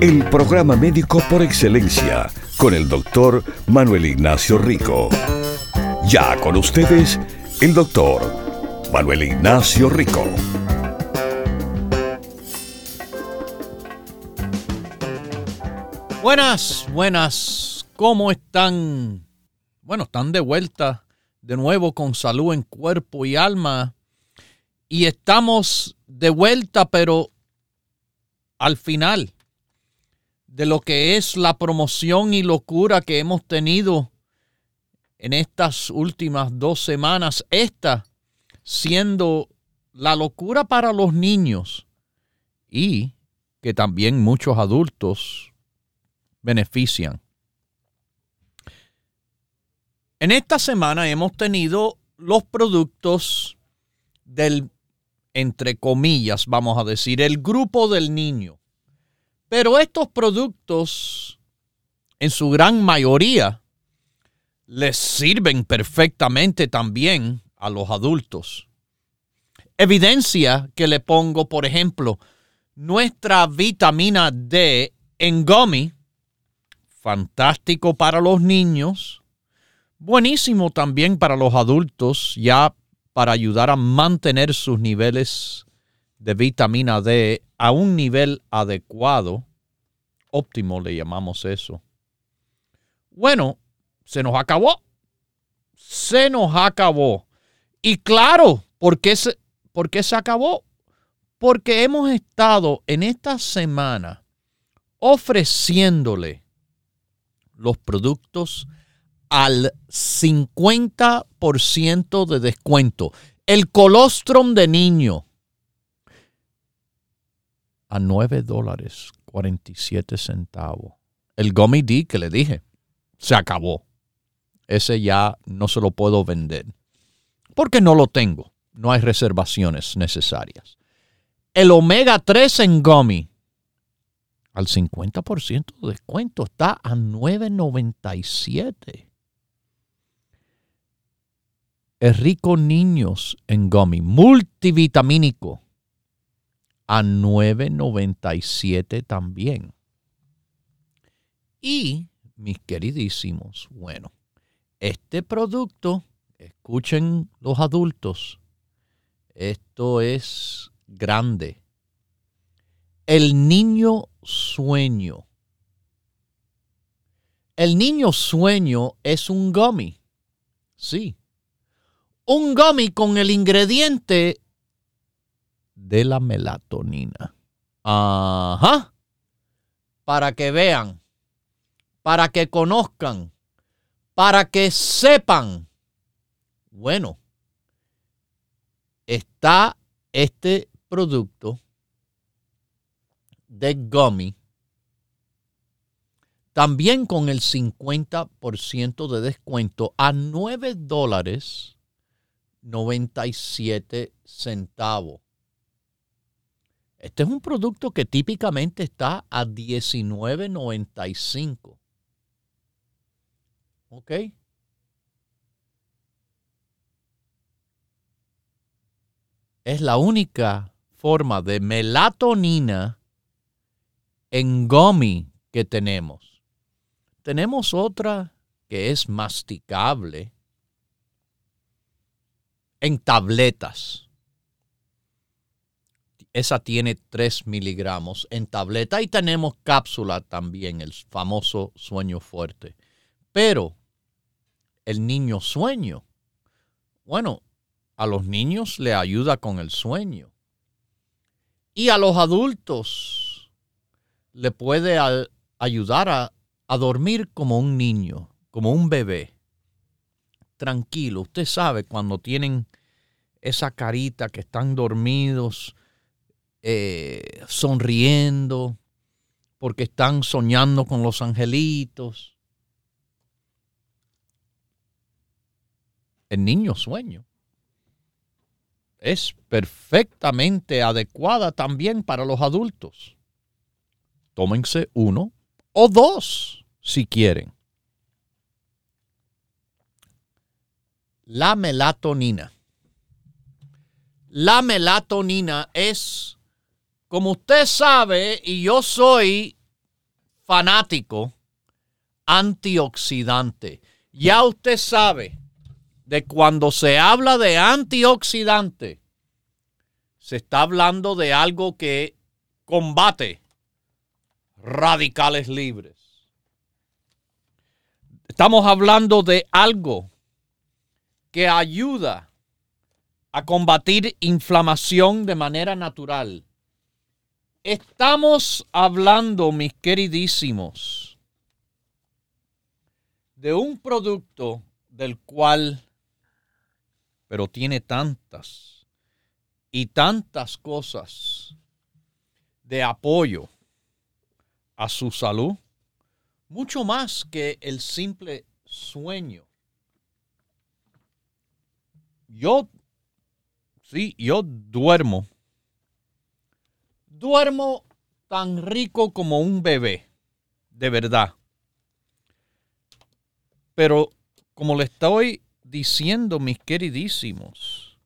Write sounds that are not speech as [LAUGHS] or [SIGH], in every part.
El programa médico por excelencia con el doctor Manuel Ignacio Rico. Ya con ustedes, el doctor Manuel Ignacio Rico. Buenas, buenas, ¿cómo están? Bueno, están de vuelta de nuevo con salud en cuerpo y alma. Y estamos de vuelta, pero al final de lo que es la promoción y locura que hemos tenido en estas últimas dos semanas, esta siendo la locura para los niños y que también muchos adultos benefician. En esta semana hemos tenido los productos del, entre comillas, vamos a decir, el grupo del niño. Pero estos productos, en su gran mayoría, les sirven perfectamente también a los adultos. Evidencia que le pongo, por ejemplo, nuestra vitamina D en gummy, fantástico para los niños, buenísimo también para los adultos, ya para ayudar a mantener sus niveles de vitamina D a un nivel adecuado, óptimo le llamamos eso. Bueno, se nos acabó. Se nos acabó. Y claro, ¿por qué se, por qué se acabó? Porque hemos estado en esta semana ofreciéndole los productos al 50% de descuento. El colostrum de niño, a 9 dólares 47 centavos. El Gummy D que le dije, se acabó. Ese ya no se lo puedo vender. Porque no lo tengo. No hay reservaciones necesarias. El Omega 3 en Gummy al 50% de descuento está a 9.97. El rico niños en Gummy multivitamínico a 9.97 también. Y, mis queridísimos, bueno, este producto, escuchen los adultos, esto es grande. El niño sueño. El niño sueño es un gummy. Sí. Un gummy con el ingrediente de la melatonina. Ajá. Para que vean, para que conozcan, para que sepan. Bueno, está este producto de gummy también con el 50% de descuento a 9 dólares 97 centavos. Este es un producto que típicamente está a $19.95. ¿Ok? Es la única forma de melatonina en gummy que tenemos. Tenemos otra que es masticable en tabletas. Esa tiene 3 miligramos en tableta y tenemos cápsula también, el famoso sueño fuerte. Pero el niño sueño, bueno, a los niños le ayuda con el sueño. Y a los adultos le puede ayudar a, a dormir como un niño, como un bebé. Tranquilo, usted sabe cuando tienen esa carita que están dormidos, eh, sonriendo, porque están soñando con los angelitos. El niño sueño es perfectamente adecuada también para los adultos. Tómense uno o dos si quieren. La melatonina. La melatonina es como usted sabe, y yo soy fanático, antioxidante. Ya usted sabe de cuando se habla de antioxidante, se está hablando de algo que combate radicales libres. Estamos hablando de algo que ayuda a combatir inflamación de manera natural. Estamos hablando, mis queridísimos, de un producto del cual, pero tiene tantas y tantas cosas de apoyo a su salud, mucho más que el simple sueño. Yo, sí, yo duermo. Duermo tan rico como un bebé, de verdad. Pero como le estoy diciendo, mis queridísimos,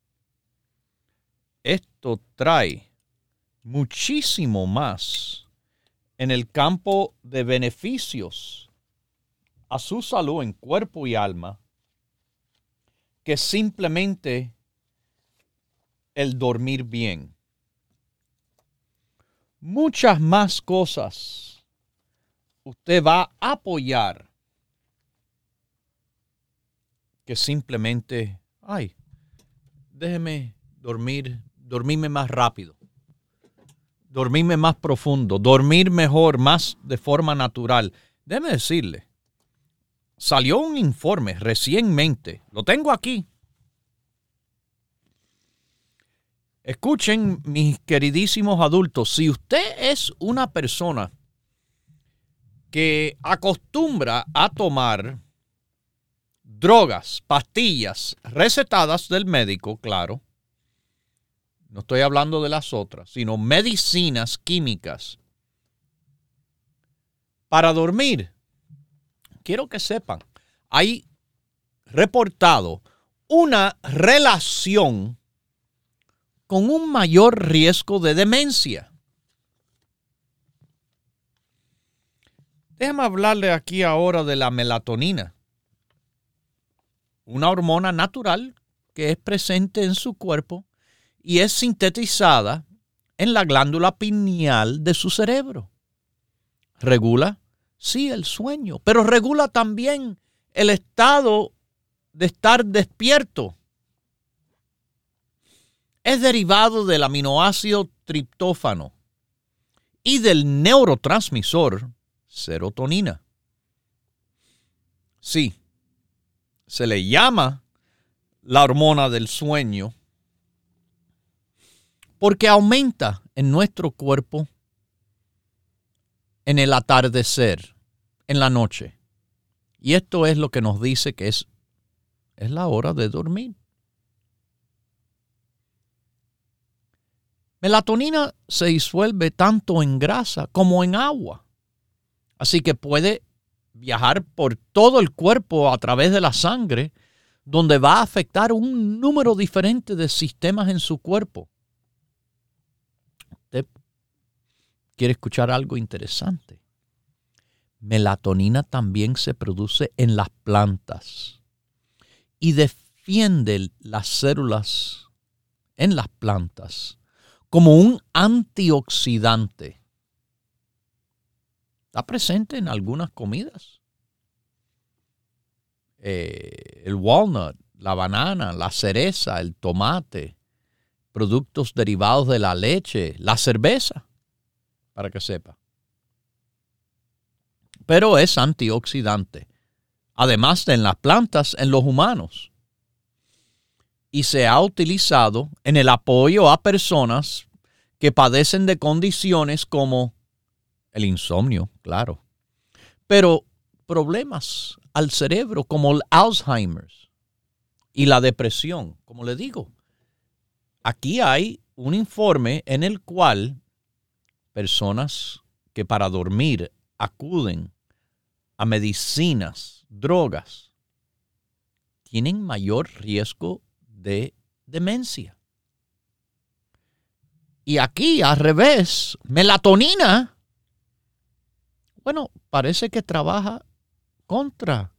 esto trae muchísimo más en el campo de beneficios a su salud en cuerpo y alma que simplemente el dormir bien. Muchas más cosas usted va a apoyar que simplemente, ay, déjeme dormir, dormirme más rápido, dormirme más profundo, dormir mejor, más de forma natural. Déjeme decirle, salió un informe recientemente, lo tengo aquí. Escuchen, mis queridísimos adultos, si usted es una persona que acostumbra a tomar drogas, pastillas recetadas del médico, claro, no estoy hablando de las otras, sino medicinas químicas para dormir, quiero que sepan, hay reportado una relación con un mayor riesgo de demencia. Déjame hablarle aquí ahora de la melatonina, una hormona natural que es presente en su cuerpo y es sintetizada en la glándula pineal de su cerebro. Regula Sí, el sueño, pero regula también el estado de estar despierto. Es derivado del aminoácido triptófano y del neurotransmisor serotonina. Sí, se le llama la hormona del sueño porque aumenta en nuestro cuerpo en el atardecer, en la noche. Y esto es lo que nos dice que es, es la hora de dormir. Melatonina se disuelve tanto en grasa como en agua. Así que puede viajar por todo el cuerpo a través de la sangre, donde va a afectar un número diferente de sistemas en su cuerpo. quiere escuchar algo interesante. Melatonina también se produce en las plantas y defiende las células en las plantas como un antioxidante. Está presente en algunas comidas. Eh, el walnut, la banana, la cereza, el tomate, productos derivados de la leche, la cerveza para que sepa. Pero es antioxidante, además de en las plantas, en los humanos. Y se ha utilizado en el apoyo a personas que padecen de condiciones como el insomnio, claro, pero problemas al cerebro como el Alzheimer's y la depresión. Como le digo, aquí hay un informe en el cual personas que para dormir acuden a medicinas, drogas, tienen mayor riesgo de demencia. Y aquí, al revés, melatonina, bueno, parece que trabaja contra.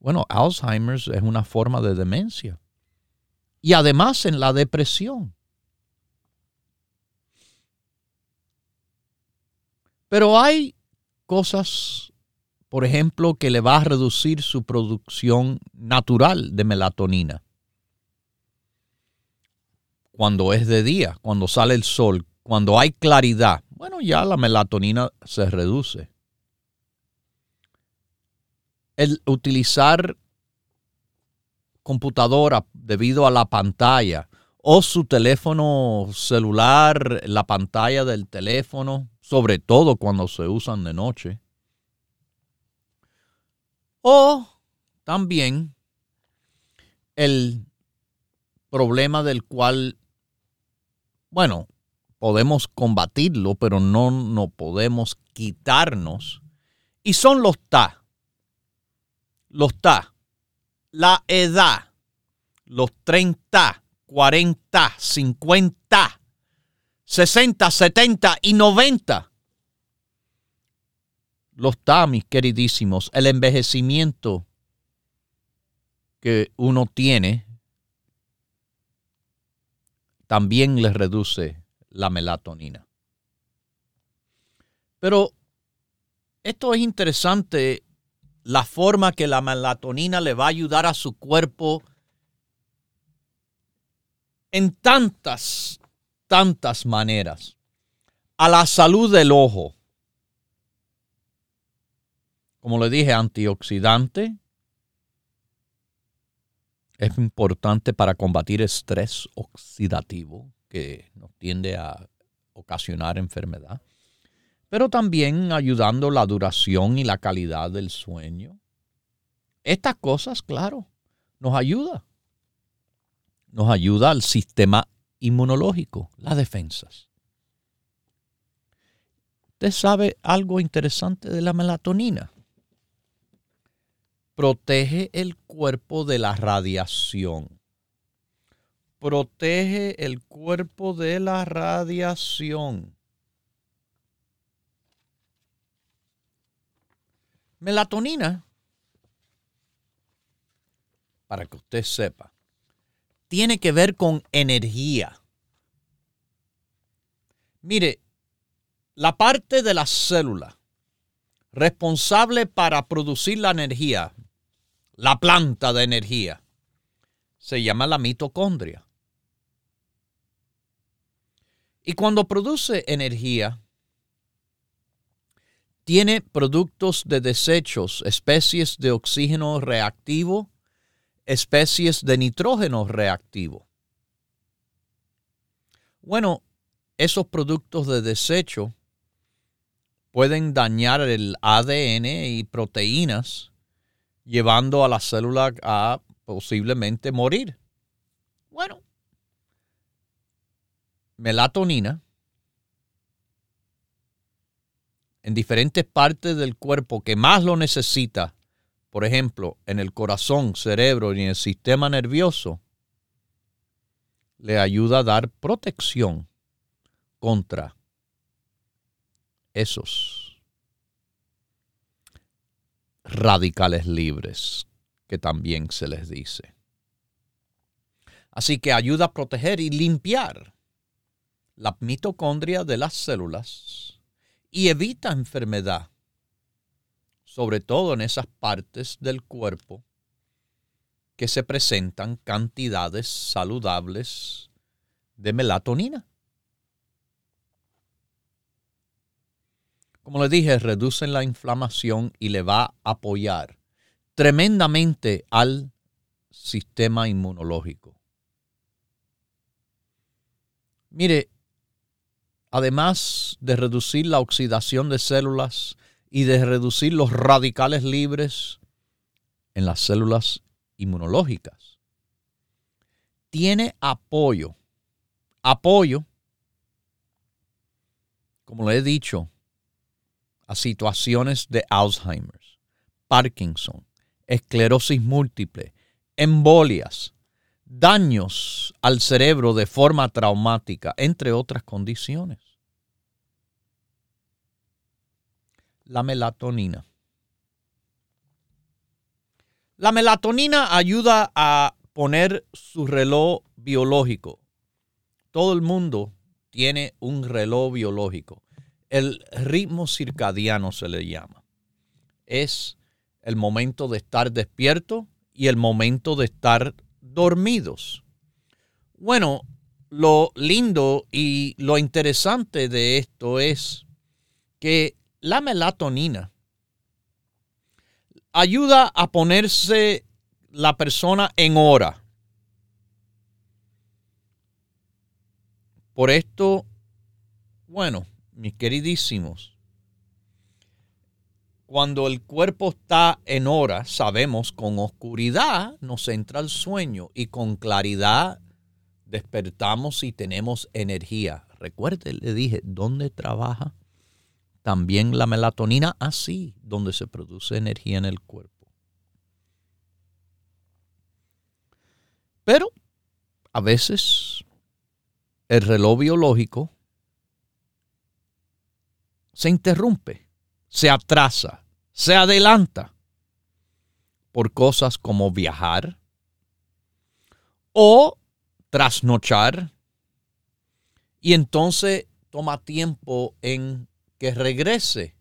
Bueno, Alzheimer's es una forma de demencia. Y además en la depresión. Pero hay cosas, por ejemplo, que le va a reducir su producción natural de melatonina. Cuando es de día, cuando sale el sol, cuando hay claridad, bueno, ya la melatonina se reduce. El utilizar computadora debido a la pantalla o su teléfono celular, la pantalla del teléfono, sobre todo cuando se usan de noche. O también el problema del cual, bueno, podemos combatirlo, pero no, no podemos quitarnos. Y son los TA. Los TA. La edad. Los 30 40, 50, 60, 70 y 90. Los tamis, queridísimos, el envejecimiento que uno tiene también le reduce la melatonina. Pero esto es interesante, la forma que la melatonina le va a ayudar a su cuerpo en tantas, tantas maneras a la salud del ojo. Como le dije, antioxidante. Es importante para combatir estrés oxidativo que nos tiende a ocasionar enfermedad. Pero también ayudando la duración y la calidad del sueño. Estas cosas, claro, nos ayuda nos ayuda al sistema inmunológico, las defensas. ¿Usted sabe algo interesante de la melatonina? Protege el cuerpo de la radiación. Protege el cuerpo de la radiación. Melatonina, para que usted sepa, tiene que ver con energía. Mire, la parte de la célula responsable para producir la energía, la planta de energía, se llama la mitocondria. Y cuando produce energía, tiene productos de desechos, especies de oxígeno reactivo especies de nitrógeno reactivo. Bueno, esos productos de desecho pueden dañar el ADN y proteínas, llevando a la célula a posiblemente morir. Bueno, melatonina en diferentes partes del cuerpo que más lo necesita por ejemplo, en el corazón, cerebro y en el sistema nervioso, le ayuda a dar protección contra esos radicales libres que también se les dice. Así que ayuda a proteger y limpiar la mitocondria de las células y evita enfermedad sobre todo en esas partes del cuerpo que se presentan cantidades saludables de melatonina. Como le dije, reducen la inflamación y le va a apoyar tremendamente al sistema inmunológico. Mire, además de reducir la oxidación de células, y de reducir los radicales libres en las células inmunológicas. tiene apoyo. Apoyo, como le he dicho, a situaciones de Alzheimer, Parkinson, esclerosis múltiple, embolias, daños al cerebro de forma traumática, entre otras condiciones. La melatonina. La melatonina ayuda a poner su reloj biológico. Todo el mundo tiene un reloj biológico. El ritmo circadiano se le llama. Es el momento de estar despierto y el momento de estar dormidos. Bueno, lo lindo y lo interesante de esto es que la melatonina ayuda a ponerse la persona en hora. Por esto, bueno, mis queridísimos, cuando el cuerpo está en hora, sabemos con oscuridad nos entra el sueño y con claridad despertamos y tenemos energía. Recuerde, le dije, ¿dónde trabaja? También la melatonina, así, donde se produce energía en el cuerpo. Pero a veces el reloj biológico se interrumpe, se atrasa, se adelanta por cosas como viajar o trasnochar y entonces toma tiempo en que regrese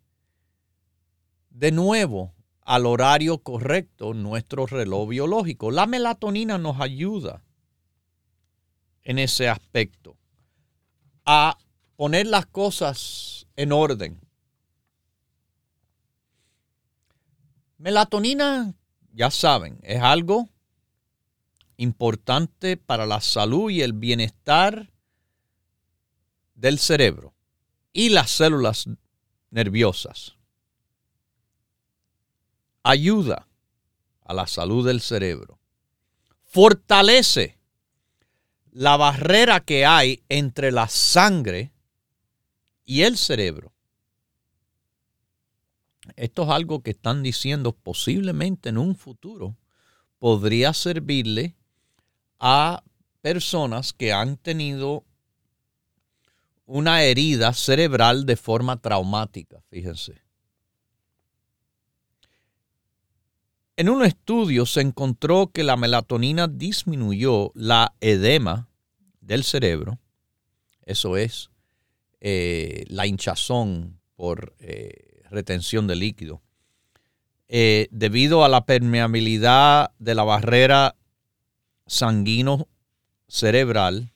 de nuevo al horario correcto nuestro reloj biológico. La melatonina nos ayuda en ese aspecto a poner las cosas en orden. Melatonina, ya saben, es algo importante para la salud y el bienestar del cerebro y las células nerviosas. Ayuda a la salud del cerebro. Fortalece la barrera que hay entre la sangre y el cerebro. Esto es algo que están diciendo posiblemente en un futuro podría servirle a personas que han tenido una herida cerebral de forma traumática, fíjense. En un estudio se encontró que la melatonina disminuyó la edema del cerebro, eso es, eh, la hinchazón por eh, retención de líquido, eh, debido a la permeabilidad de la barrera sanguino cerebral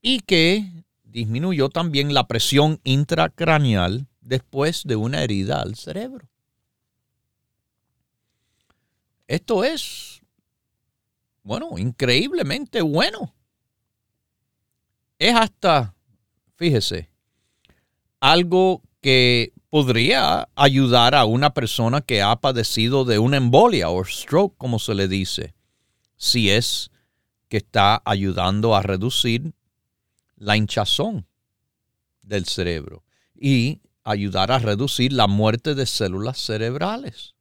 y que disminuyó también la presión intracraneal después de una herida al cerebro. Esto es, bueno, increíblemente bueno. Es hasta, fíjese, algo que podría ayudar a una persona que ha padecido de una embolia o stroke, como se le dice, si es que está ayudando a reducir la hinchazón del cerebro y ayudar a reducir la muerte de células cerebrales.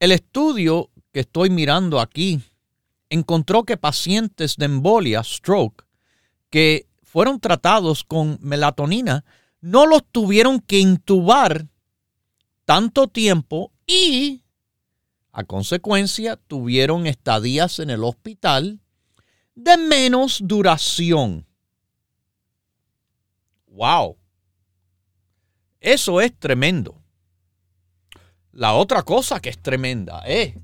El estudio que estoy mirando aquí encontró que pacientes de embolia, stroke, que fueron tratados con melatonina, no los tuvieron que intubar tanto tiempo y, a consecuencia, tuvieron estadías en el hospital de menos duración. ¡Wow! Eso es tremendo. La otra cosa que es tremenda es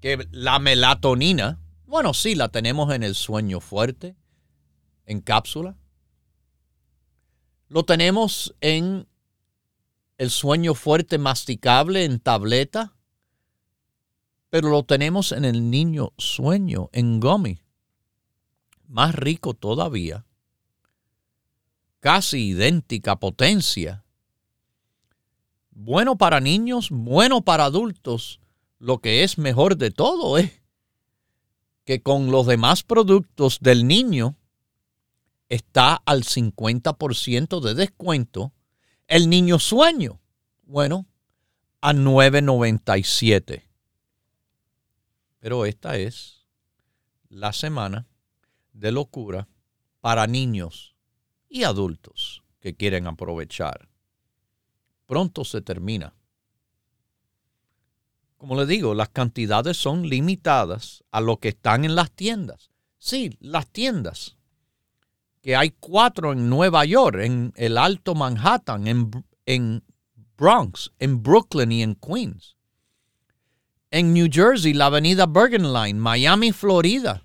que la melatonina, bueno, sí, la tenemos en el sueño fuerte, en cápsula. Lo tenemos en el sueño fuerte masticable en tableta, pero lo tenemos en el niño sueño en gummy. Más rico todavía, casi idéntica potencia, bueno para niños, bueno para adultos, lo que es mejor de todo es que con los demás productos del niño está al 50% de descuento. El niño sueño, bueno, a 9.97. Pero esta es la semana de locura para niños y adultos que quieren aprovechar. Pronto se termina. Como le digo, las cantidades son limitadas a lo que están en las tiendas. Sí, las tiendas. Que hay cuatro en Nueva York, en el Alto Manhattan, en, en Bronx, en Brooklyn y en Queens. En New Jersey, la avenida Bergen Line, Miami, Florida.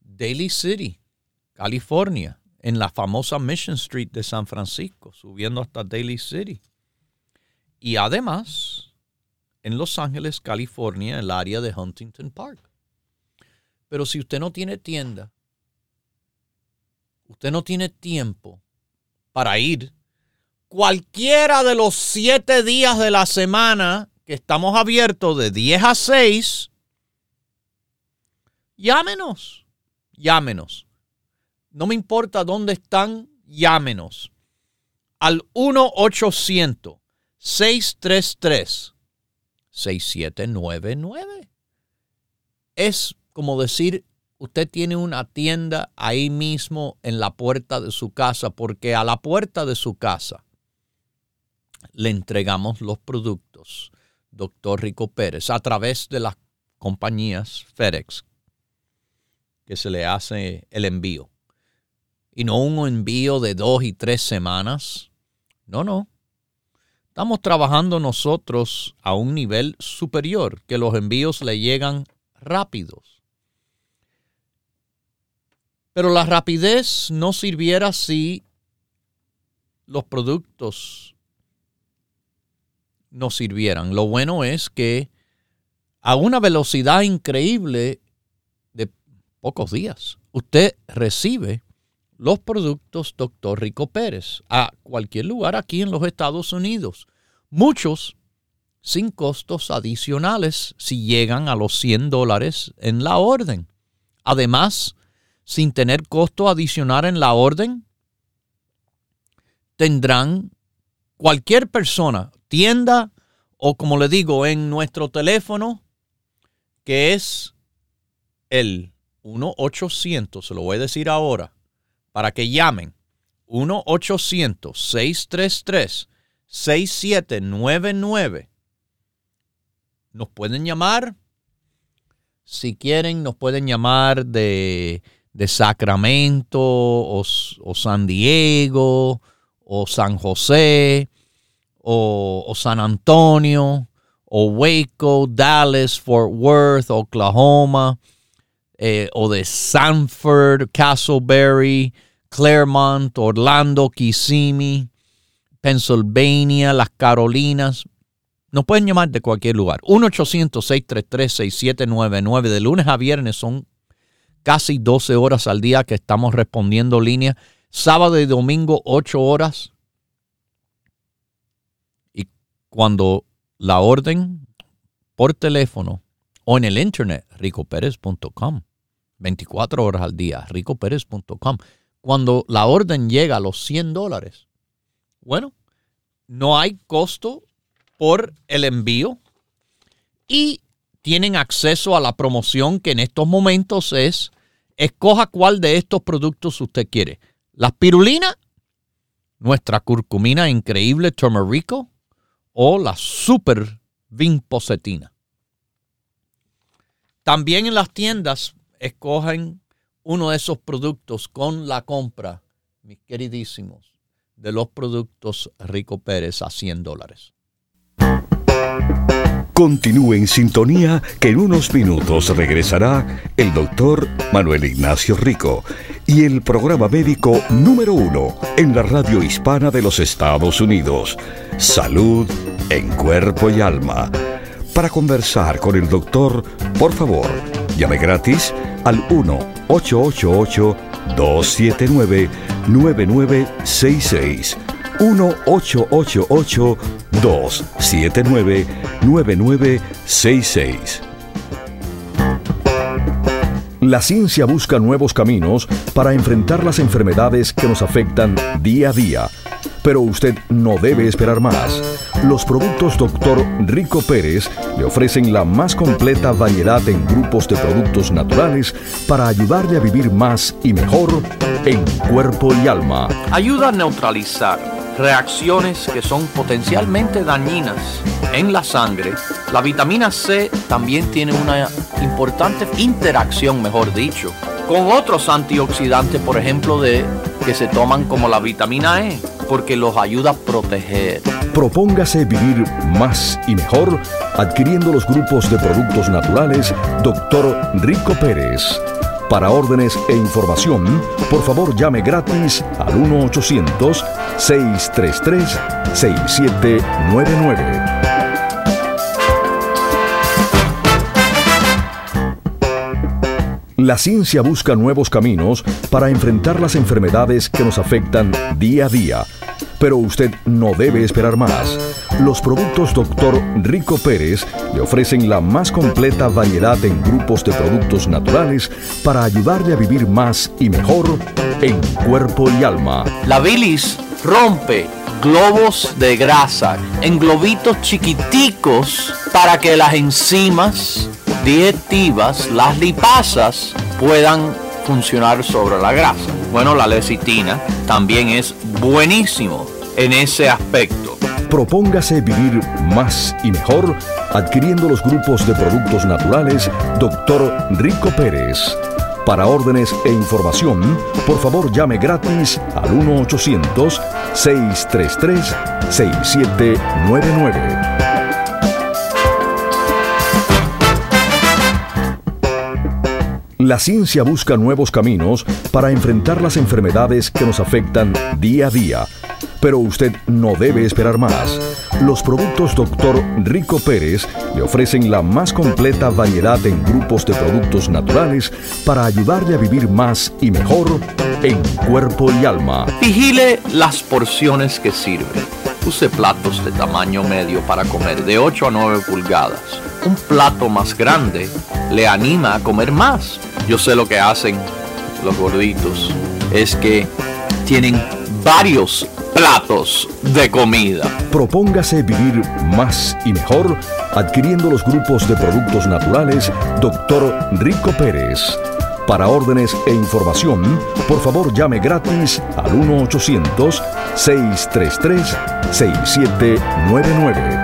Daly City, California, en la famosa Mission Street de San Francisco, subiendo hasta Daly City. Y además, en Los Ángeles, California, el área de Huntington Park. Pero si usted no tiene tienda, usted no tiene tiempo para ir cualquiera de los siete días de la semana que estamos abiertos de 10 a 6, llámenos, llámenos. No me importa dónde están, llámenos. Al 1-800-633-6799. Es como decir, usted tiene una tienda ahí mismo en la puerta de su casa, porque a la puerta de su casa le entregamos los productos, doctor Rico Pérez, a través de las compañías FedEx, que se le hace el envío y no un envío de dos y tres semanas. No, no. Estamos trabajando nosotros a un nivel superior, que los envíos le llegan rápidos. Pero la rapidez no sirviera si los productos no sirvieran. Lo bueno es que a una velocidad increíble de pocos días, usted recibe los productos Dr. Rico Pérez a cualquier lugar aquí en los Estados Unidos. Muchos sin costos adicionales si llegan a los 100 dólares en la orden. Además, sin tener costo adicional en la orden, tendrán cualquier persona, tienda o como le digo, en nuestro teléfono, que es el 1-800, se lo voy a decir ahora, para que llamen 1-800-633-6799. Nos pueden llamar, si quieren, nos pueden llamar de, Sacramento o, o, San Diego o San José o, o San Antonio o Waco, Dallas, Fort Worth, Oklahoma eh, o de Sanford, Castleberry, Claremont, Orlando, Kissimmee, Pennsylvania, las Carolinas. Nos pueden llamar de cualquier lugar. 1-800-633-6799. De lunes a viernes son casi 12 horas al día que estamos respondiendo línea. Sábado y domingo 8 horas. Y cuando la orden por teléfono o en el internet, ricoperez.com. 24 horas al día, ricoperez.com. Cuando la orden llega a los 100 dólares, bueno, no hay costo por el envío y tienen acceso a la promoción que en estos momentos es, escoja cuál de estos productos usted quiere. La spirulina, nuestra curcumina increíble turmerico o la super vinpocetina. También en las tiendas escogen uno de esos productos con la compra, mis queridísimos, de los productos Rico Pérez a 100 dólares. Continúe en sintonía que en unos minutos regresará el doctor Manuel Ignacio Rico y el programa médico número uno en la radio hispana de los Estados Unidos, Salud en Cuerpo y Alma para conversar con el doctor, por favor, llame gratis al 1-888-279-9966. 1-888-279-9966. La ciencia busca nuevos caminos para enfrentar las enfermedades que nos afectan día a día. Pero usted no debe esperar más. Los productos Dr. Rico Pérez le ofrecen la más completa variedad en grupos de productos naturales para ayudarle a vivir más y mejor en cuerpo y alma. Ayuda a neutralizar reacciones que son potencialmente dañinas en la sangre. La vitamina C también tiene una importante interacción, mejor dicho, con otros antioxidantes, por ejemplo, de que se toman como la vitamina E, porque los ayuda a proteger. Propóngase vivir más y mejor adquiriendo los grupos de productos naturales Dr. Rico Pérez. Para órdenes e información, por favor llame gratis al 1-800-633-6799. La ciencia busca nuevos caminos para enfrentar las enfermedades que nos afectan día a día. Pero usted no debe esperar más. Los productos Dr. Rico Pérez le ofrecen la más completa variedad en grupos de productos naturales para ayudarle a vivir más y mejor en cuerpo y alma. La bilis rompe globos de grasa en globitos chiquiticos para que las enzimas digestivas, las lipasas, puedan funcionar sobre la grasa. Bueno, la lecitina también es buenísimo en ese aspecto. Propóngase vivir más y mejor adquiriendo los grupos de productos naturales Dr. Rico Pérez. Para órdenes e información, por favor llame gratis al 1-800-633-6799. La ciencia busca nuevos caminos para enfrentar las enfermedades que nos afectan día a día. Pero usted no debe esperar más. Los productos Dr. Rico Pérez le ofrecen la más completa variedad en grupos de productos naturales para ayudarle a vivir más y mejor en cuerpo y alma. Vigile las porciones que sirve. Use platos de tamaño medio para comer de 8 a 9 pulgadas. Un plato más grande le anima a comer más. Yo sé lo que hacen los gorditos. Es que tienen varios platos de comida. Propóngase vivir más y mejor adquiriendo los grupos de productos naturales Dr. Rico Pérez. Para órdenes e información, por favor llame gratis al 1-800-633-6799.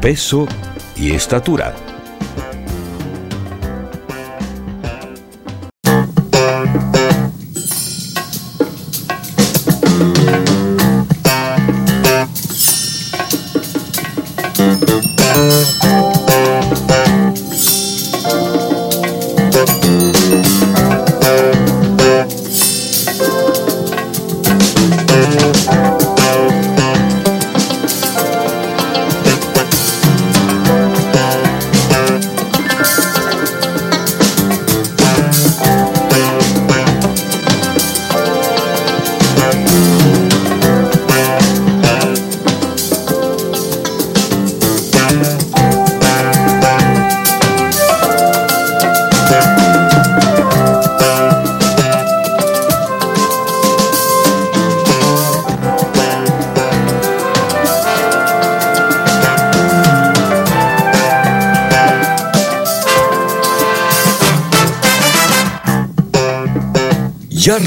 peso y estatura.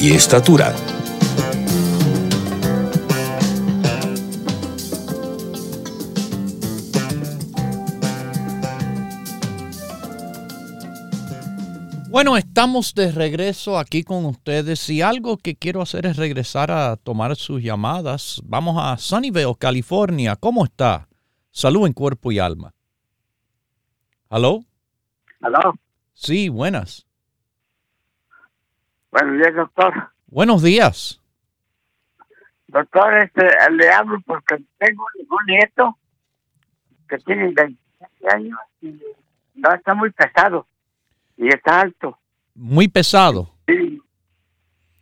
y estatura. Bueno, estamos de regreso aquí con ustedes y algo que quiero hacer es regresar a tomar sus llamadas. Vamos a Sunnyvale, California. ¿Cómo está? Salud en cuerpo y alma. ¿Aló? ¿Aló? Sí, buenas. Buenos días, doctor. Buenos días. Doctor, este, le hablo porque tengo un nieto que tiene 27 años y no está muy pesado y está alto. Muy pesado. Sí.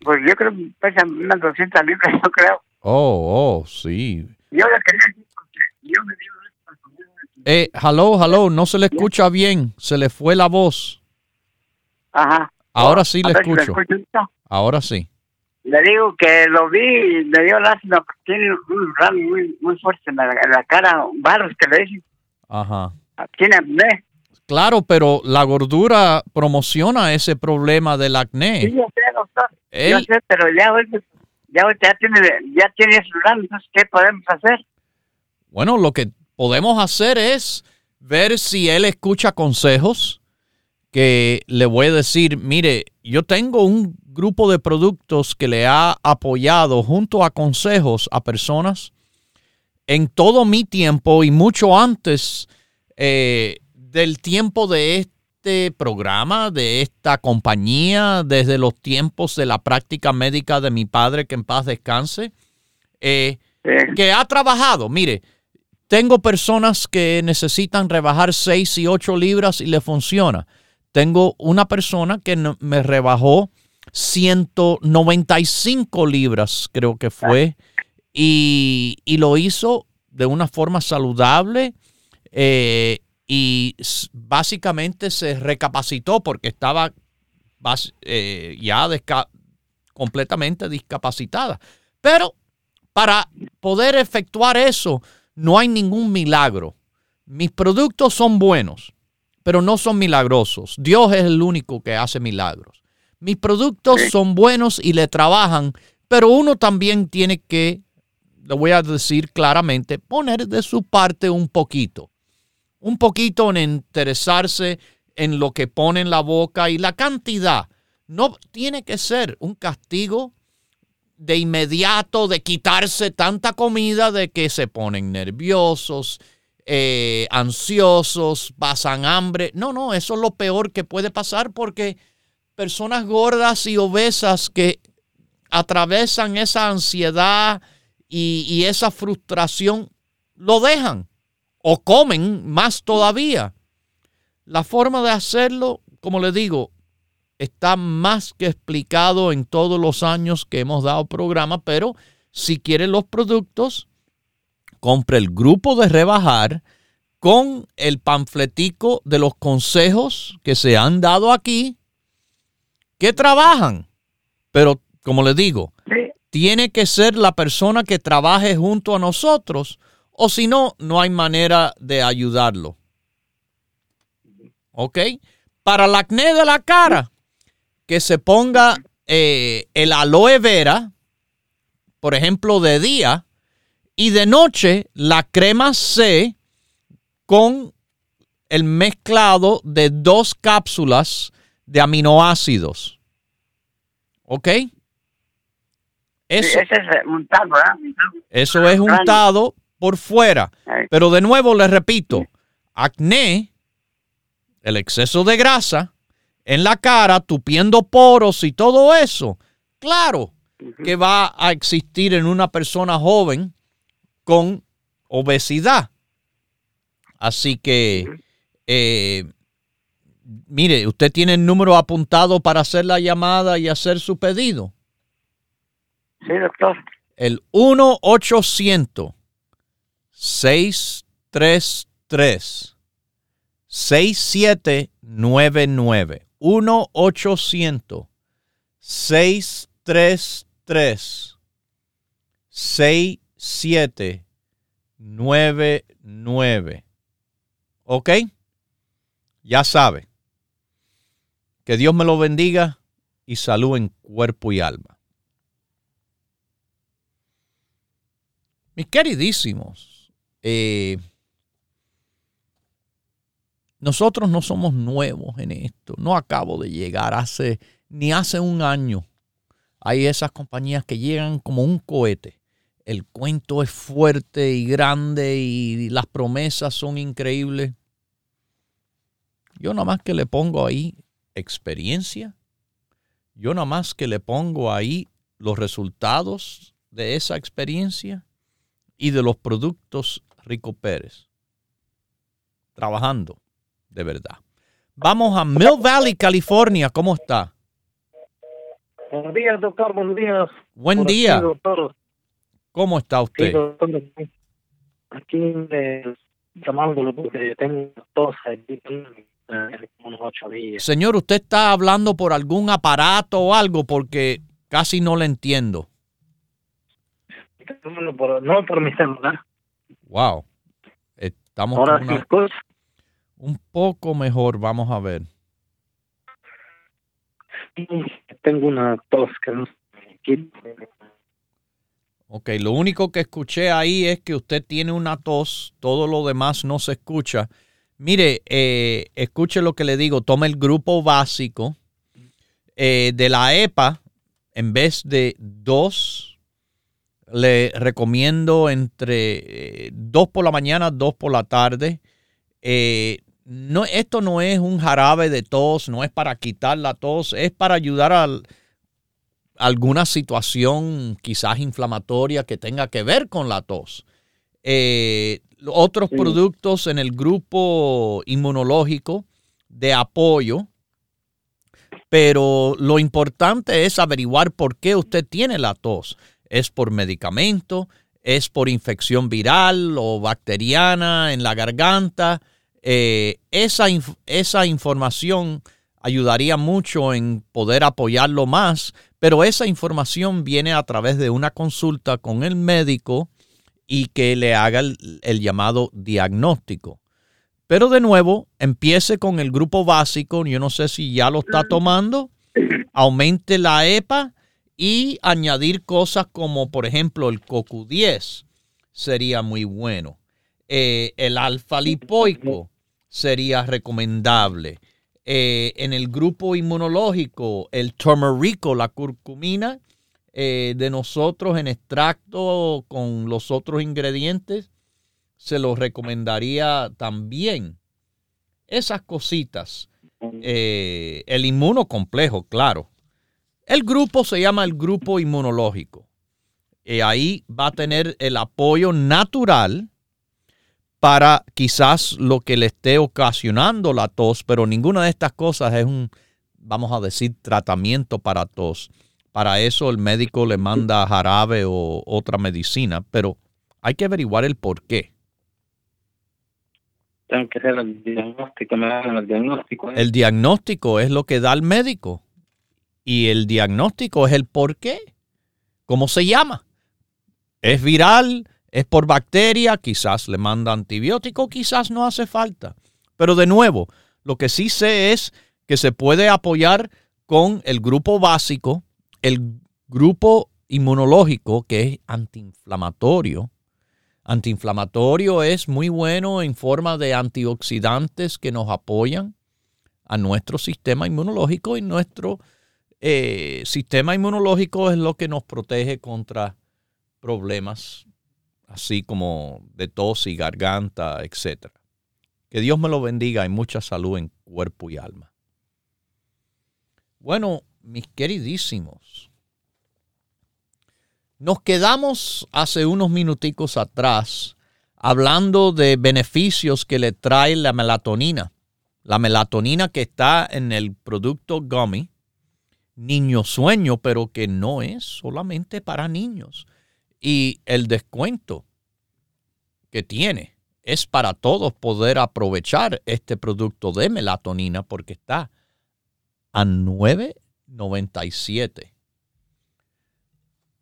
Pues yo creo que pesa unas 200 libras, yo creo. Oh, oh, sí. Yo le quería decir porque yo me digo... Eh, hello, hello, no se le escucha bien, se le fue la voz. Ajá. Ahora sí le escucho. Ahora sí. Le digo que lo vi y le dio lástima porque tiene un ramo muy, muy fuerte en la, en la cara, barros que le dicen. Ajá. Tiene acné. Claro, pero la gordura promociona ese problema del Sí, acné. yo sé, doctor. Yo Él- sé, pero ya ahorita, ya, ahorita ya tiene, ya tiene su ramo, entonces, ¿qué podemos hacer? Bueno, lo que podemos hacer es ver si él escucha consejos que le voy a decir, mire, yo tengo un grupo de productos que le ha apoyado junto a consejos a personas en todo mi tiempo y mucho antes eh, del tiempo de este programa, de esta compañía, desde los tiempos de la práctica médica de mi padre, que en paz descanse, eh, que ha trabajado. Mire, tengo personas que necesitan rebajar 6 y 8 libras y le funciona. Tengo una persona que me rebajó 195 libras, creo que fue, y, lo hizo de una forma saludable eh, y básicamente se recapacitó porque estaba eh, ya completamente discapacitada. Pero para poder efectuar eso no hay ningún milagro. Mis productos son buenos, pero no son milagrosos. Dios es el único que hace milagros. Mis productos son buenos y le trabajan, pero uno también tiene que, le voy a decir claramente, poner de su parte un poquito. Un poquito en interesarse en lo que pone en la boca y la cantidad. No tiene que ser un castigo de inmediato de quitarse tanta comida de que se ponen nerviosos, eh, ansiosos, pasan hambre. No, no, eso es lo peor que puede pasar porque personas gordas y obesas que atravesan esa ansiedad y, y esa frustración lo dejan o comen más todavía. La forma de hacerlo, como le digo, está más que explicado en todos los años que hemos dado programa, pero si quiere los productos, compre el grupo de rebajar con el panfletico de los consejos que se han dado aquí, que trabajan. Pero, como le digo, Sí. tiene que ser la persona que trabaje junto a nosotros, o si no, no hay manera de ayudarlo. ¿Ok? Para el acné de la cara, que se ponga eh, el aloe vera, por ejemplo, de día, y de noche la crema C con el mezclado de dos cápsulas de aminoácidos. ¿Ok? Sí, Eso, ese es untado, eso es untado por fuera. Pero de nuevo les repito, acné, el exceso de grasa en la cara, tupiendo poros y todo eso, claro que va a existir en una persona joven con obesidad. Así que, eh, mire, usted tiene el número apuntado para hacer la llamada y hacer su pedido. Sí, doctor. El 1-800-633-6799. 1-800-633 6799. ¿Ok? Ya sabe. Que Dios me lo bendiga y salud en cuerpo y alma. Mis queridísimos, eh, nosotros no somos nuevos en esto. No acabo de llegar hace ni hace un año. Hay esas compañías que llegan como un cohete. El cuento es fuerte y grande y las promesas son increíbles. Yo nada más que le pongo ahí experiencia. Yo nada más que le pongo ahí los resultados de esa experiencia y de los productos Rico Pérez. Trabajando de verdad. Vamos a Mill Valley, California. ¿Cómo está? Buenos días, doctor. Buenos días. Buen día. ¿Cómo está usted? aquí eh, llamándolo porque tengo tos aquí unos ocho días. Señor, ¿usted está hablando por algún aparato o algo? Porque casi no le entiendo. no por mi celular. Wow. Estamos Ahora sí escucha. Un poco mejor, vamos a ver. Tengo una tos que no Ok, lo único que escuché ahí es que usted tiene una tos, todo lo demás no se escucha. Mire, eh, escuche lo que le digo, tome el grupo básico eh, de la EPA, en vez de dos, le recomiendo entre eh, dos por la mañana, dos por la tarde. No, esto no es un jarabe de tos, no es para quitar la tos, es para ayudar a alguna situación quizás inflamatoria que tenga que ver con la tos. Eh, otros productos en el grupo inmunológico de apoyo, pero lo importante es averiguar por qué usted tiene la tos. ¿Es por medicamento? ¿Es por infección viral o bacteriana en la garganta? Eh, esa, esa información ayudaría mucho en poder apoyarlo más, pero esa información viene a través de una consulta con el médico y que le haga el, llamado diagnóstico. Pero de nuevo, empiece con el grupo básico, yo no sé si ya lo está tomando, aumente la EPA y añadir cosas como por ejemplo el CoQ10 sería muy bueno. Eh, el alfa lipoico sería recomendable. Eh, en el grupo inmunológico, el turmerico, la curcumina eh, de nosotros en extracto con los otros ingredientes, se los recomendaría también. Esas cositas. Eh, el inmunocomplejo, claro. El grupo se llama el grupo inmunológico. Y ahí va a tener el apoyo natural para quizás lo que le esté ocasionando la tos, pero ninguna de estas cosas es un, vamos a decir, tratamiento para tos. Para eso el médico le manda jarabe o otra medicina, pero hay que averiguar el por qué. Tengo que hacer el diagnóstico, me dan el diagnóstico. ¿eh? El diagnóstico es lo que da el médico. Y el diagnóstico es el por qué. ¿Cómo se llama? ¿Es viral? Es por bacteria, quizás le manda antibiótico, quizás no hace falta. Pero de nuevo, lo que sí sé es que se puede apoyar con el grupo básico, el grupo inmunológico que es antiinflamatorio. Antiinflamatorio es muy bueno en forma de antioxidantes que nos apoyan a nuestro sistema inmunológico y nuestro eh, sistema inmunológico es lo que nos protege contra problemas así como de tos y garganta, etc. Que Dios me lo bendiga y mucha salud en cuerpo y alma. Bueno, mis queridísimos, nos quedamos hace unos minuticos atrás hablando de beneficios que le trae la melatonina. La melatonina que está en el producto gummy, niño sueño, pero que no es solamente para niños y el descuento que tiene es para todos poder aprovechar este producto de melatonina porque está a 9.97.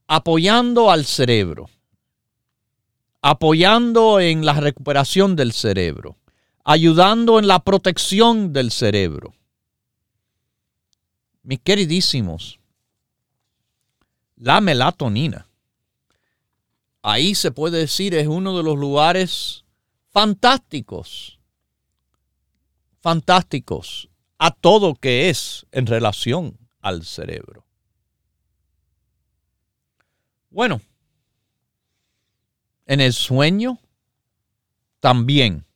Apoyando al cerebro. Apoyando en la recuperación del cerebro. Ayudando en la protección del cerebro. Mis queridísimos, la melatonina. Ahí se puede decir es uno de los lugares fantásticos, fantásticos a todo que es en relación al cerebro. Bueno, en el sueño también.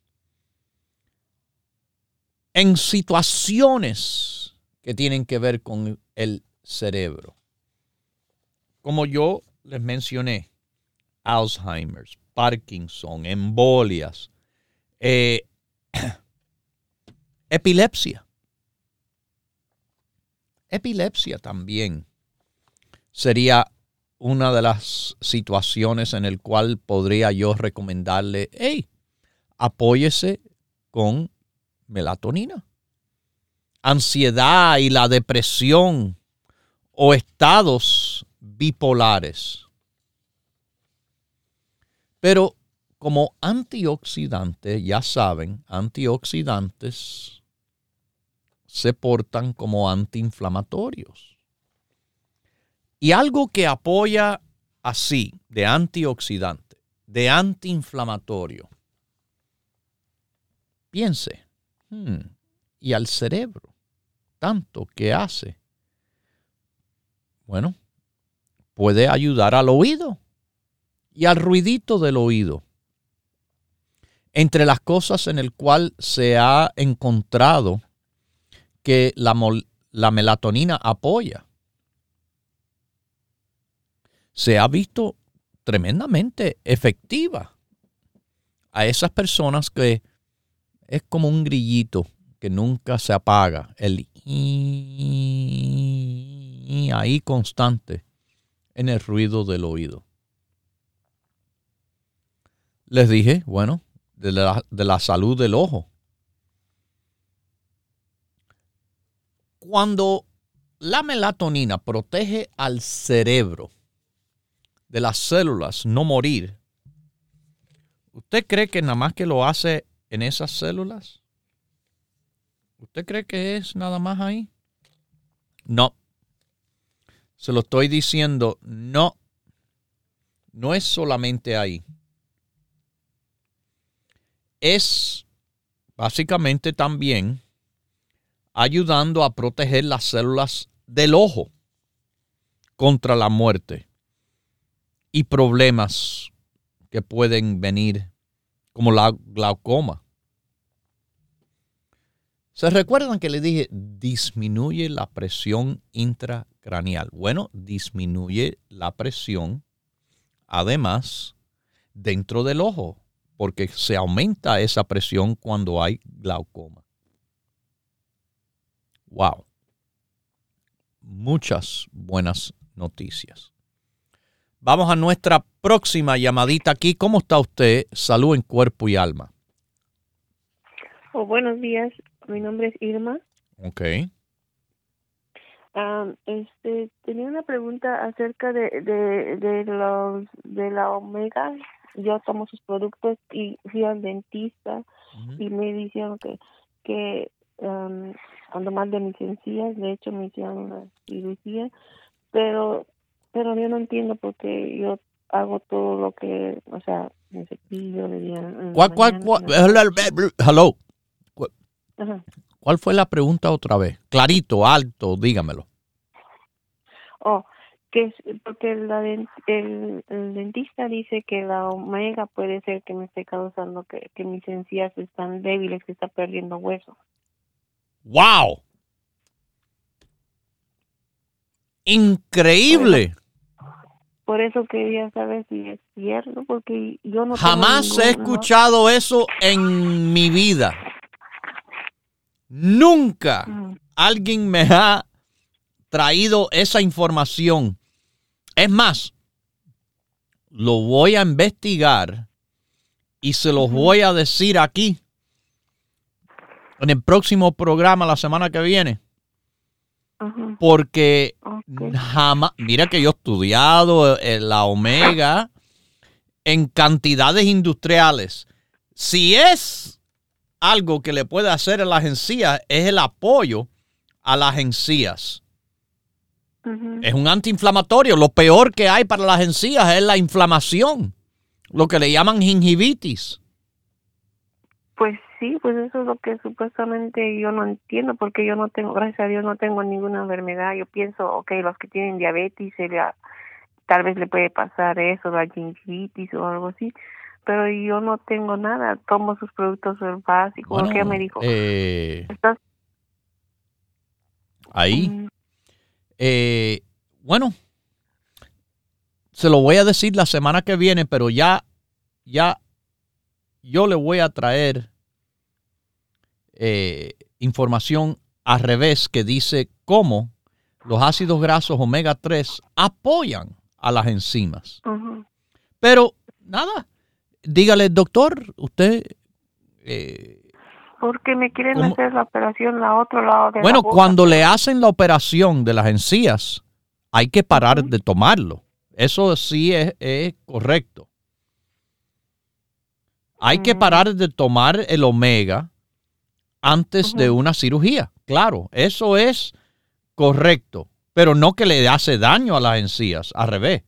En situaciones que tienen que ver con el cerebro. Como yo les mencioné, Alzheimer's, Parkinson, embolias, eh, [CLEARS THROAT] epilepsia. Epilepsia también sería una de las situaciones en el cual podría yo recomendarle, hey, apóyese con melatonina. Ansiedad y la depresión o estados bipolares. Pero como antioxidante, ya saben, antioxidantes se portan como antiinflamatorios. Y algo que apoya así, de antioxidante, de antiinflamatorio, piense, hmm, y al cerebro, tanto que hace. Bueno, puede ayudar al oído y al ruidito del oído. Entre las cosas en el cual se ha encontrado que la, la melatonina apoya, se ha visto tremendamente efectiva a esas personas que es como un grillito que nunca se apaga, el ahí constante en el ruido del oído. Les dije, bueno, de la, de la salud del ojo. Cuando la melatonina protege al cerebro de las células no morir, ¿usted cree que nada más que lo hace en esas células? ¿Usted cree que es nada más ahí? No. Se lo estoy diciendo, no. No es solamente ahí. Es básicamente también ayudando a proteger las células del ojo contra la muerte y problemas que pueden venir como la glaucoma. ¿Se recuerdan que le dije disminuye la presión intracraneal? Bueno, disminuye la presión además dentro del ojo, porque se aumenta esa presión cuando hay glaucoma. Wow. Muchas buenas noticias. Vamos a nuestra próxima llamadita aquí. ¿Cómo está usted? Salud en cuerpo y alma. Oh, buenos días. Mi nombre es Irma. Ok. este, tenía una pregunta acerca de, de, los, de la Omega. Yo tomo sus productos y fui al dentista y me dijeron que, que um, ando mal de mis encías. De hecho, me hicieron una cirugía. Pero, pero yo no entiendo porque yo hago todo lo que, o sea, me cepillo, le día. ¿Cuál, cuál, cuál? Hello. ¿Cuál fue la pregunta otra vez? Clarito, alto, dígamelo. Que porque el, dentista dice que la omega puede ser que me esté causando que, que mis encías están débiles, que está perdiendo hueso. ¡Wow! Increíble. Por eso quería saber si es cierto, porque yo no... Jamás he escuchado eso en mi vida. Nunca mm. alguien me ha traído esa información. Es más, lo voy a investigar y se los voy a decir aquí en el próximo programa la semana que viene. Ajá. Porque jamás, mira que yo he estudiado eh, la omega en cantidades industriales. Si es algo que le puede hacer a las encías, es el apoyo a las encías. Es un antiinflamatorio. Lo peor que hay para las encías es la inflamación, lo que le llaman gingivitis. Pues sí, pues eso es lo que supuestamente yo no entiendo, porque yo no tengo, gracias a Dios, no tengo ninguna enfermedad. Yo pienso, ok, los que tienen diabetes, se le- tal vez le puede pasar eso, la gingivitis o algo así, pero yo no tengo nada. Tomo sus productos básicos, porque ella me dijo, eh, estás... ahí. Mm, Eh, bueno, se lo voy a decir la semana que viene, pero ya, ya, yo le voy a traer eh, información al revés que dice cómo los ácidos grasos omega 3 apoyan a las enzimas. Pero nada, dígale, doctor, usted... eh, Porque me quieren ¿Cómo? hacer la operación la otro lado de la Bueno, boca. cuando le hacen la operación de las encías, hay que parar de tomarlo. Eso sí es, es correcto. Hay que Mm. parar de tomar el omega antes de una cirugía. Claro, eso es correcto. Pero no que le hace daño a las encías, al revés.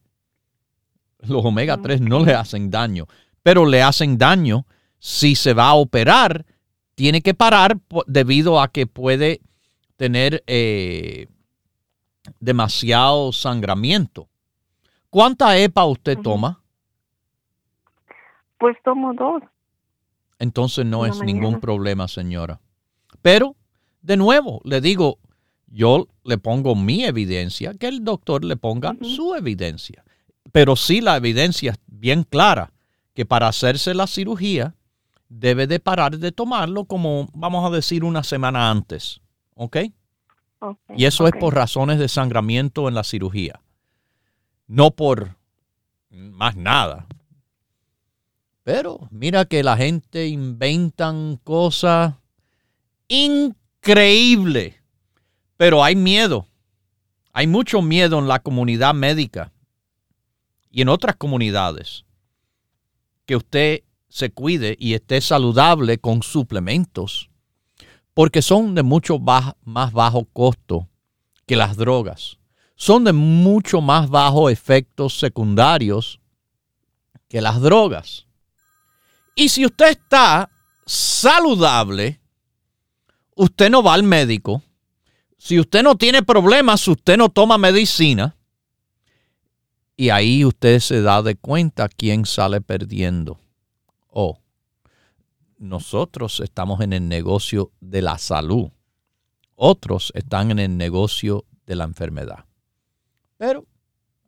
Los omega 3 no le hacen daño, pero le hacen daño si se va a operar tiene que parar debido a que puede tener eh, demasiado sangramiento. ¿Cuánta EPA usted toma? Pues tomo dos. Entonces no es ningún problema, señora. Pero, de nuevo, le digo, yo le pongo mi evidencia, que el doctor le ponga su evidencia. Pero sí la evidencia es bien clara, que para hacerse la cirugía debe de parar de tomarlo como, vamos a decir, una semana antes. ¿Ok? Ok, Y eso es por razones de sangramiento en la cirugía. No por más nada. Pero mira que la gente inventan cosas increíbles. Pero hay miedo. Hay mucho miedo en la comunidad médica y en otras comunidades. Que usted se cuide y esté saludable con suplementos porque son de mucho más bajo costo que las drogas. Son de mucho más bajo efectos secundarios que las drogas. Y si usted está saludable, usted no va al médico. Si usted no tiene problemas, usted no toma medicina. Y ahí usted se da de cuenta quién sale perdiendo. Oh, nosotros estamos en el negocio de la salud. Otros están en el negocio de la enfermedad. Pero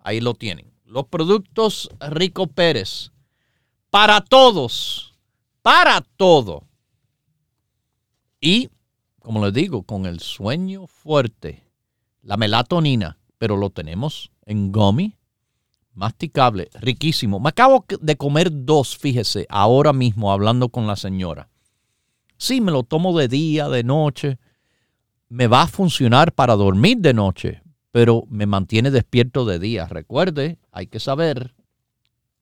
ahí lo tienen. Los productos Rico Pérez. Para todos. Para todo. Y, como les digo, con el sueño fuerte, la melatonina, pero lo tenemos en gummy, masticable, riquísimo. Me acabo de comer dos, fíjese, ahora mismo hablando con la señora. Sí, me lo tomo de día, de noche. Me va a funcionar para dormir de noche, pero me mantiene despierto de día. Recuerde, hay que saber.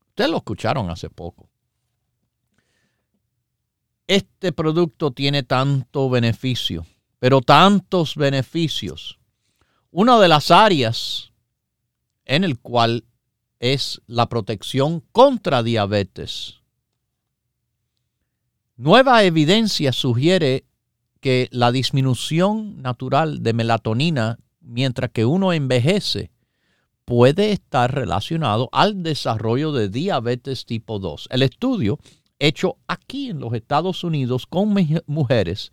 Ustedes lo escucharon hace poco. Este producto tiene tanto beneficio, pero tantos beneficios. Una de las áreas en el cual es la protección contra diabetes. Nueva evidencia sugiere que la disminución natural de melatonina mientras que uno envejece puede estar relacionado al desarrollo de diabetes tipo 2. El estudio hecho aquí en los Estados Unidos con mujeres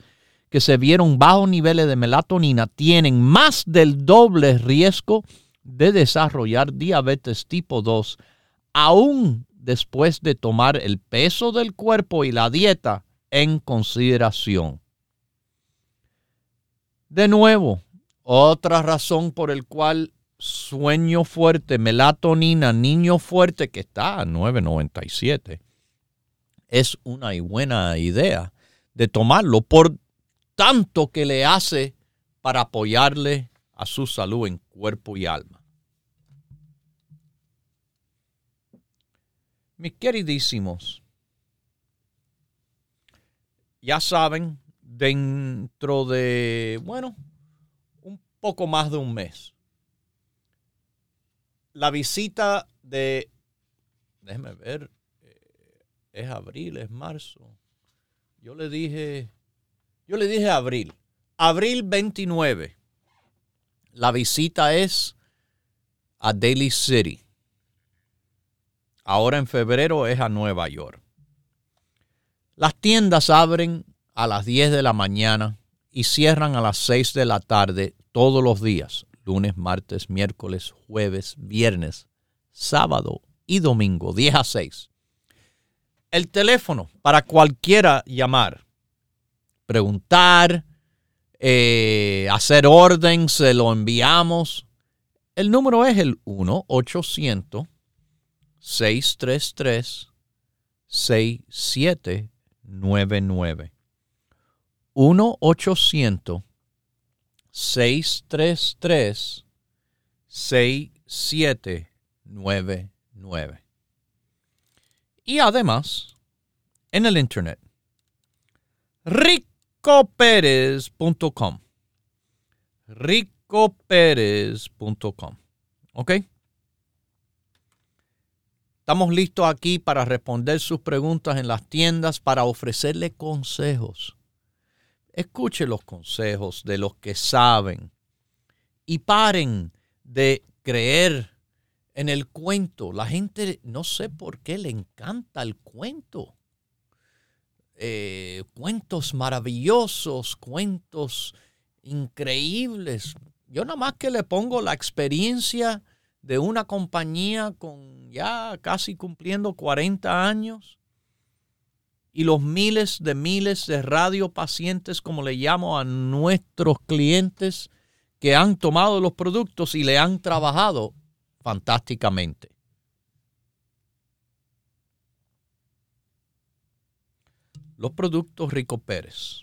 que se vieron bajos niveles de melatonina tienen más del doble riesgo desarrollar diabetes tipo 2 aún después de tomar el peso del cuerpo y la dieta en consideración. De nuevo, otra razón por el cual sueño fuerte, melatonina, niño fuerte, que está a 9.97, es una buena idea de tomarlo por tanto que le hace para apoyarle a su salud en cuerpo y alma. Mis queridísimos, ya saben, dentro de, bueno, un poco más de un mes, la visita de, déjeme ver, eh, es abril, es marzo. Yo le dije, yo le dije abril, abril 29. La visita es a Daly City. Ahora en febrero es a Nueva York. Las tiendas abren a las 10 de la mañana y cierran a las 6 de la tarde todos los días, lunes, martes, miércoles, jueves, viernes, sábado y domingo, 10 a 6. El teléfono para cualquiera llamar, preguntar, eh, hacer orden, se lo enviamos. El número es el 1-800-633-6799. 1-800-633-6799. Y además, en el Internet, ricoperez.com. ricoperez.com. ¿Ok? Estamos listos aquí para responder sus preguntas en las tiendas, para ofrecerle consejos. Escuche los consejos de los que saben y paren de creer en el cuento. La gente no sé por qué le encanta el cuento. Eh, cuentos maravillosos, cuentos increíbles. Yo nada más que le pongo la experiencia de una compañía con ya casi cumpliendo 40 años y los miles de miles de radiopacientes, como le llamo a nuestros clientes, que han tomado los productos y le han trabajado fantásticamente. Los productos Rico Pérez,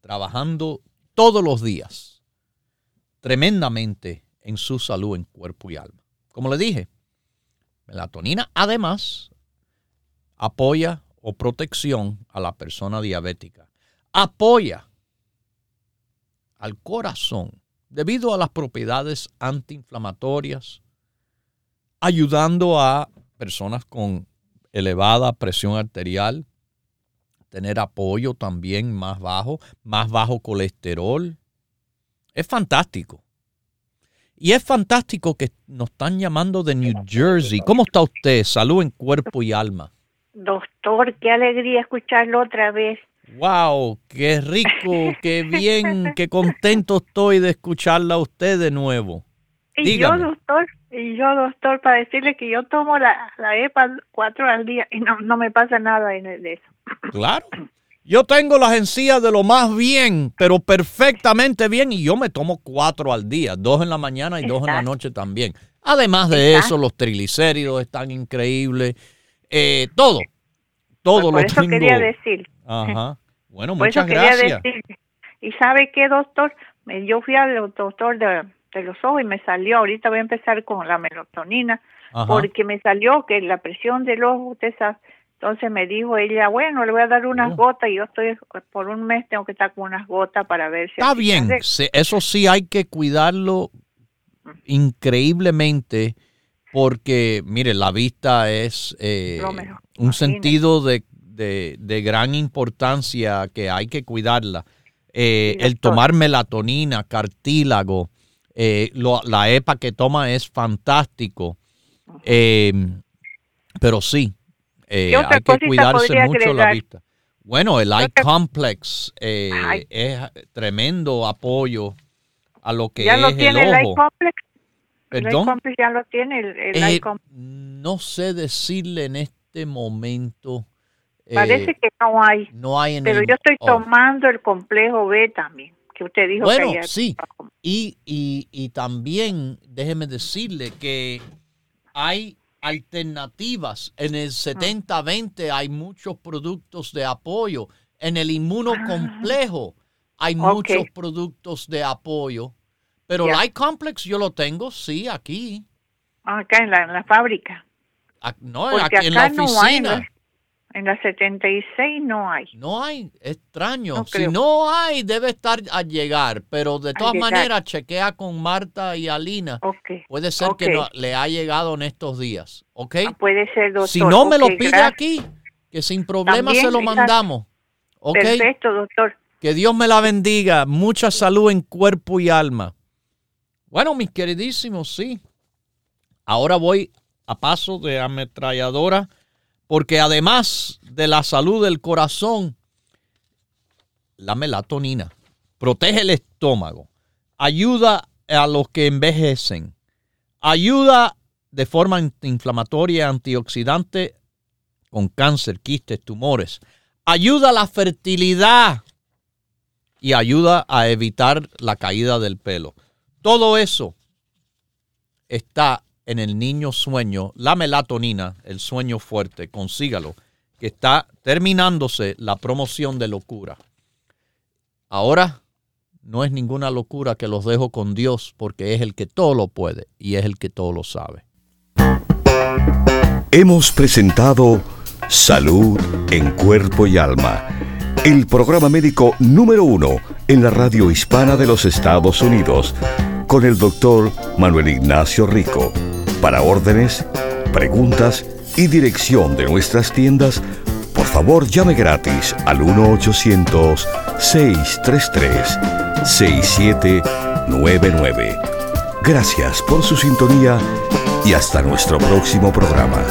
trabajando todos los días, tremendamente en su salud en cuerpo y alma. Como le dije, melatonina además apoya o protección a la persona diabética. Apoya al corazón debido a las propiedades antiinflamatorias, ayudando a personas con elevada presión arterial, tener apoyo también más bajo, más bajo colesterol. Es fantástico. Y es fantástico que nos están llamando de New Jersey. ¿Cómo está usted? Salud en cuerpo y alma. Doctor, qué alegría escucharlo otra vez. Wow, qué rico, qué bien, [LAUGHS] qué contento estoy de escucharla a usted de nuevo. Y yo, doctor, y yo, doctor, para decirle que yo tomo la, la EPA cuatro al día y no, no me pasa nada en el, de eso. Claro. [CLEARS THROAT] Yo tengo las encías de lo más bien, pero perfectamente bien, y yo me tomo cuatro al día, dos en la mañana y dos en la noche también. Además de eso, los triglicéridos están increíbles. Eh, todo, todo Pues por lo eso tengo. quería decir. Ajá. Bueno, Por eso muchas quería gracias. decir. ¿Y sabe qué, doctor? Yo fui al doctor de, de los ojos y me salió, ahorita voy a empezar con la melatonina, Ajá. porque me salió que la presión del ojo, usted sabe, entonces me dijo ella, bueno, le voy a dar unas Oh. gotas y yo estoy, por un mes tengo que estar con unas gotas para ver si... Está bien, se- eso sí hay que cuidarlo increíblemente porque, mire, la vista es eh, un sentido de, de- de gran importancia que hay que cuidarla. Eh, Sí, el tomar melatonina, cartílago, eh, lo- la EPA que toma es fantástico. Pero sí, eh, ¿Qué otra hay que cuidarse mucho la vista. Bueno, el Eye Complex eh, es tremendo apoyo a lo que ¿Ya es lo tiene el el Eye ojo. El Eye Complex ya lo tiene, el, el Eh, Eye Complex. no sé decirle en este momento. eh, Parece que no hay, no hay en pero el- yo estoy oh. tomando el complejo B también, que usted dijo Bueno, que ayer- sí. Y, y, y también déjeme decirle que hay alternativas. En el 70-20 hay muchos productos de apoyo. En el inmunocomplejo hay ok. muchos productos de apoyo. Pero Ya. Light Complex yo lo tengo, sí, aquí. Acá en la, en la fábrica. No, Porque aquí acá en la no hay. En la, en la 76 no hay. No hay, extraño. No si no hay, debe estar a llegar. Pero de todas maneras, chequea con Marta y Alina. Ok. Puede ser que no- le ha llegado en estos días. ¿Ok? Ah, Puede ser, doctor. si no me lo pide gracias. aquí, que sin problema También, se lo exacto. mandamos. ¿Ok? Perfecto, doctor. Que Dios me la bendiga. Mucha salud en cuerpo y alma. Bueno, mis queridísimos, sí. Ahora voy a paso de ametralladora porque además de la salud del corazón, la melatonina protege el estómago, ayuda a los que envejecen, ayuda de forma antiinflamatoria antioxidante con cáncer, quistes, tumores, ayuda a la fertilidad y ayuda a evitar la caída del pelo. Todo eso está en el niño sueño, la melatonina, el sueño fuerte, consígalo, que está terminándose la promoción de locura. Ahora no es ninguna locura que los dejo con Dios porque es el que todo lo puede y es el que todo lo sabe. Hemos presentado Salud en Cuerpo y Alma, el programa médico número uno en la radio hispana de los Estados Unidos, con el doctor Manuel Ignacio Rico. Para órdenes, preguntas y dirección de nuestras tiendas, por favor llame gratis al 1-800-633-6799. Gracias por su sintonía y hasta nuestro próximo programa.